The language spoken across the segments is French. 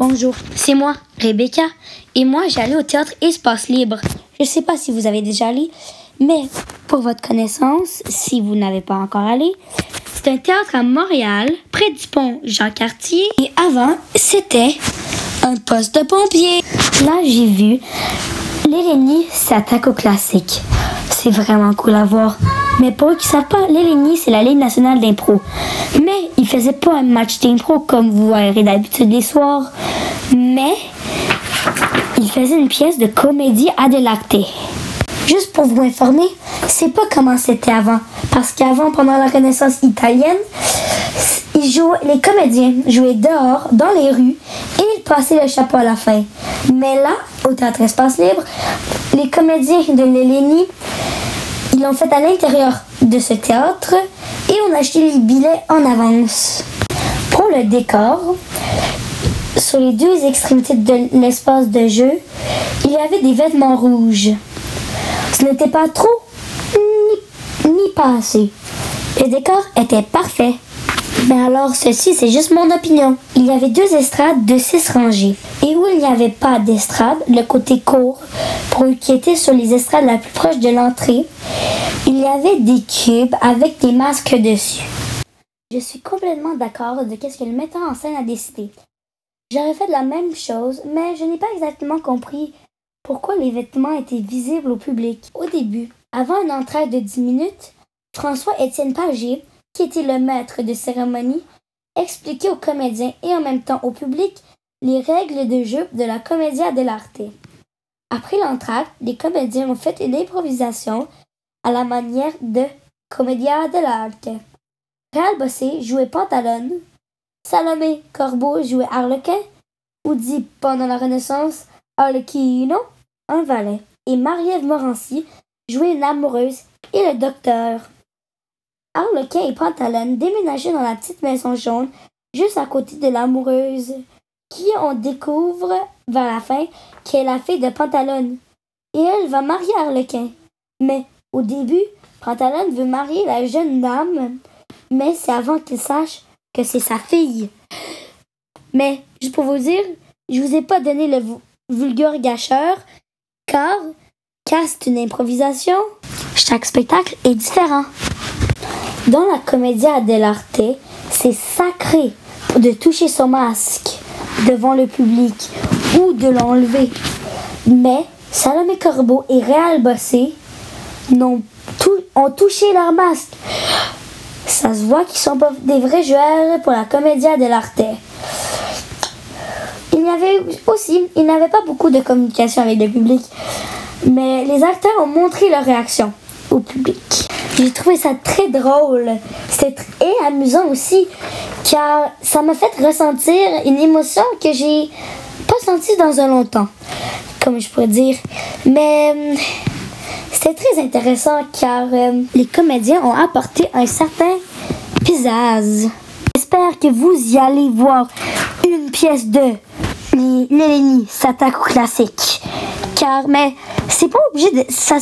Bonjour, c'est moi, Rebecca, et moi j'allais au théâtre Espace Libre. Je ne sais pas si vous avez déjà allé, mais pour votre connaissance, si vous n'avez pas encore allé, c'est un théâtre à Montréal, près du pont Jean-Cartier. Et avant, c'était un poste de pompier. Là, j'ai vu L'Hélénie s'attaque au classique. C'est vraiment cool à voir. Mais pour eux qui savent pas, l'Hélénie, c'est la Ligue nationale d'impro. Mais ils faisaient pas un match d'impro comme vous verrez d'habitude les soirs. Mais ils faisaient une pièce de comédie à délecter. Juste pour vous informer, c'est pas comment c'était avant. Parce qu'avant, pendant la Renaissance italienne, ils jouaient, les comédiens jouaient dehors, dans les rues, et ils passaient le chapeau à la fin. Mais là, au Théâtre Espace Libre, les comédiens de l'Hélénie, ils l'ont fait à l'intérieur de ce théâtre et on a acheté les billets en avance. Pour le décor, sur les deux extrémités de l'espace de jeu, il y avait des vêtements rouges. Ce n'était pas trop ni, ni pas assez. Le décor était parfait. Mais alors, ceci, c'est juste mon opinion. Il y avait deux estrades de six rangées. Où il n'y avait pas d'estrade, le côté court, pour qui était sur les estrades la plus proche de l'entrée, il y avait des cubes avec des masques dessus. Je suis complètement d'accord de ce que le metteur en scène a décidé. J'aurais fait la même chose, mais je n'ai pas exactement compris pourquoi les vêtements étaient visibles au public. Au début, avant une entrée de 10 minutes, François-Étienne Pagier, qui était le maître de cérémonie, expliquait aux comédiens et en même temps au public les règles de jeu de la Commedia dell'arte. Après l'entracte, les comédiens ont fait une improvisation à la manière de Commedia dell'arte. Réal Bossé jouait Pantalone, Salomé Corbeau jouait Harlequin, ou dit pendant la Renaissance Arlecchino, un valet, et Marie-Ève Morancy jouait une amoureuse et le docteur. Harlequin et Pantalone déménageaient dans la petite maison jaune juste à côté de l'amoureuse, qui on découvre vers la fin qu'elle est la fille de Pantalone. Et elle va marier Harlequin. Mais au début, Pantalone veut marier la jeune dame, mais c'est avant qu'il sache que c'est sa fille. Mais, juste pour vous dire, je vous ai pas donné le vulgaire gâcheur, car, car c'est une improvisation, chaque spectacle est différent. Dans la Commedia dell'arte, c'est sacré de toucher son masque devant le public ou de l'enlever. Mais Salomé Corbeau et Réal Bossé ont, ont touché leur masque. Ça se voit qu'ils sont pas des vrais joueurs pour la Commedia dell'arte. Il y avait aussi, il n'avait pas beaucoup de communication avec le public, mais les acteurs ont montré leur réaction au public. J'ai trouvé ça très drôle. C'était et amusant aussi, car ça m'a fait ressentir une émotion que j'ai pas sentie dans un longtemps, comme je pourrais dire. Mais euh, c'était très intéressant car euh, les comédiens ont apporté un certain pizzazz. J'espère que vous y allez voir une pièce de Nélénie s'attaque au classique. Car, mais c'est pas obligé de. Ça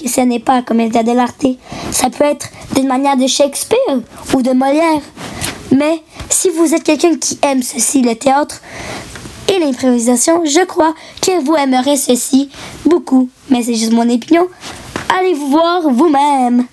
que ce n'est pas comédia dell'arte. Ça peut être d'une manière de Shakespeare ou de Molière. Mais si vous êtes quelqu'un qui aime ceci, le théâtre et l'improvisation, je crois que vous aimerez ceci beaucoup. Mais c'est juste mon opinion. Allez vous voir vous-même.